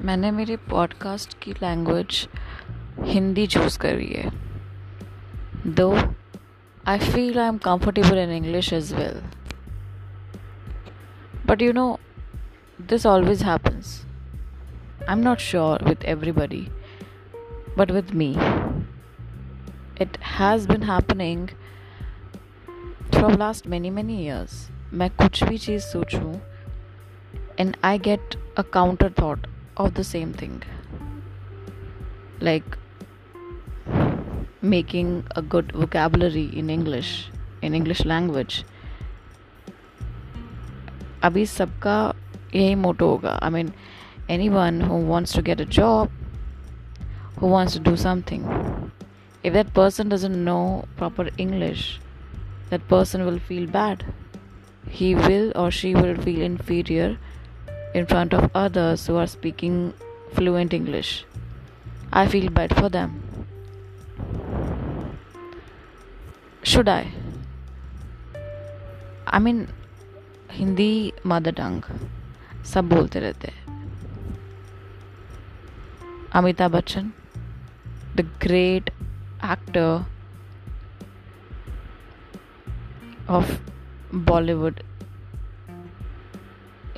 मैंने मेरे पॉडकास्ट की लैंग्वेज हिंदी चूज़ करी है। दो I feel I am comfortable in English as well but you know this always happens I am not sure with everybody but with me it has been happening from last many many years मैं कुछ भी चीज़ सोचूं and I get a counter thought. of the same thing. Like making a good vocabulary in English, in English language. अभी सबका यही मोटो होगा I mean any one who wants to get a job who wants to do something. If that person doesn't know proper English, that person will feel bad. He will or she will feel inferior in front of others who are speaking fluent English. I feel bad for them. Should I? I mean, Hindi mother tongue सब बोलते रहते हैं Amitabh Bachchan the great actor of Bollywood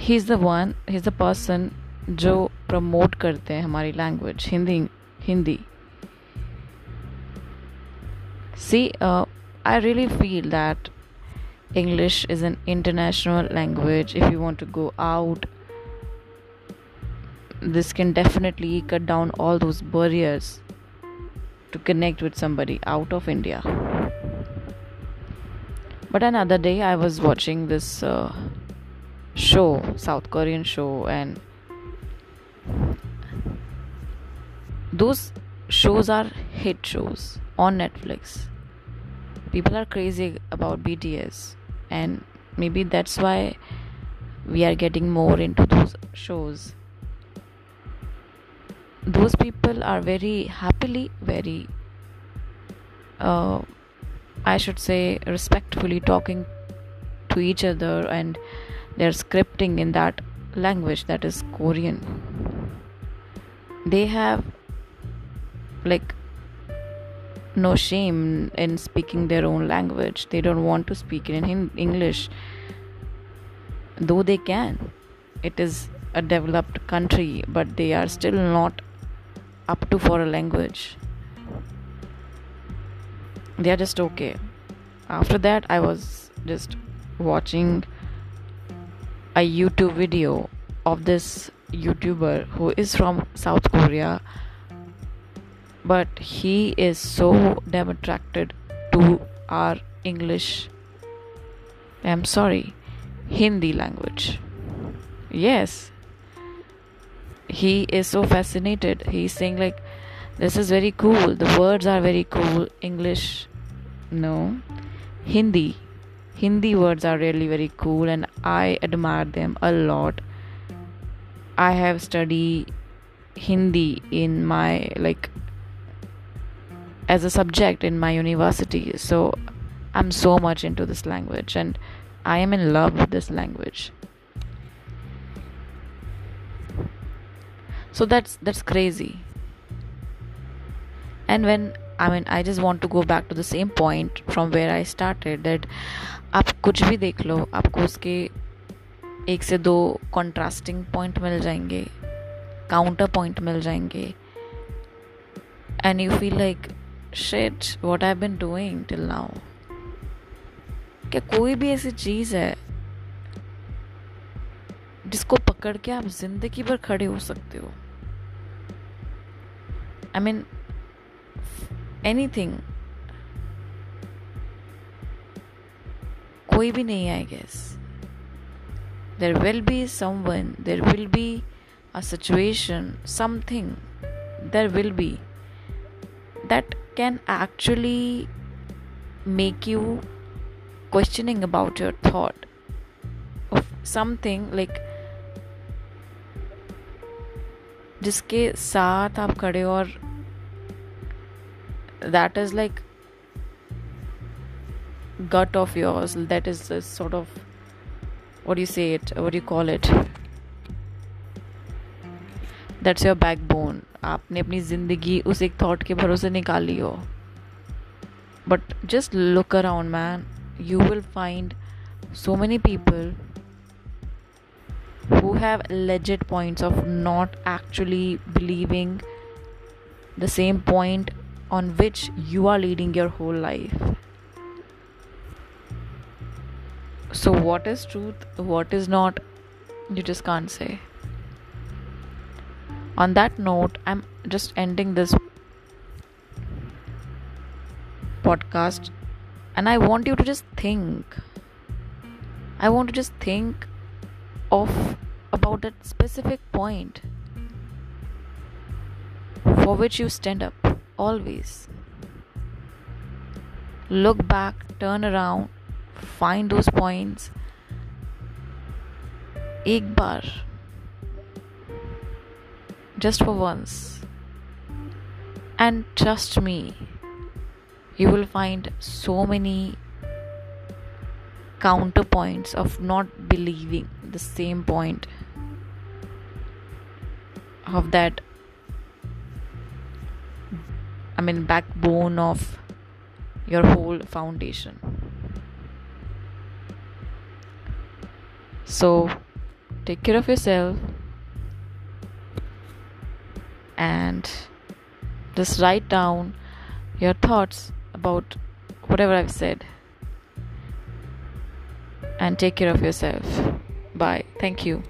he is the one he is the person जो promote करते हैं हमारी language Hindi Hindi see I really feel that English is an international language. If you want to go out, this can definitely cut down all those barriers to connect with somebody out of India. But another day, I was watching this uh, show, South Korean show, and those shows are hit shows on Netflix. People are crazy about BTS, and maybe that's why we are getting more into those shows. Those people are very happily, very, uh, I should say, respectfully talking to each other and they're scripting in that language that is Korean. They have like no shame in speaking their own language. They don't want to speak in English, though they can. It is a developed country, but they are still not up to for a language. They are just okay. After that, I was just watching a YouTube video of this YouTuber who is from South Korea, but he is so damn attracted to our English. I'm sorry, Hindi language. Yes, he is so fascinated. He's saying, like, this is very cool, the words are very cool. English, no, Hindi Hindi words are really very cool and I admire them a lot. I have studied Hindi in my like as a subject in my university. So I'm so much into this language and I am in love with this language. So that's that's crazy. And when I mean I just want to go back to the same point from where I started that आप कुछ भी देख लो, आपको उसके एक से दो contrasting point मिल जाएँगे काउंटर पॉइंट मिल जाएँगे and you feel like shit what I been doing till now क्या कोई भी ऐसी चीज़ है, जिसको पकड़ के आप ज़िंदगी भर खड़े हो सकते हो? आई मीन एनी एनीथिंग कोई भी नहीं I guess there will be someone there will be a situation something there will be that can actually make you questioning about your thought of something like जिसके साथ आप खड़े और that is like gut of yours that is a sort of what do you say it what do you call it that's your back bone आपने अपनी ज़िंदगी उस एक थॉट के भरोसे निकाली हो but just look around man you will find so many people who have legit points of not actually believing the same point on which you are leading your whole life. So, what is truth, what is not, you just can't say. On that note, I'm just ending this podcast and I want you to just think I want to just think of about that specific point for which you stand up always. Look back, turn around, find those points. एक बार just for once and trust me you will find so many counterpoints of not believing the same point of that I mean backbone of your whole foundation. So take care of yourself and just write down your thoughts about whatever I've said and take care of yourself. Bye. Thank you.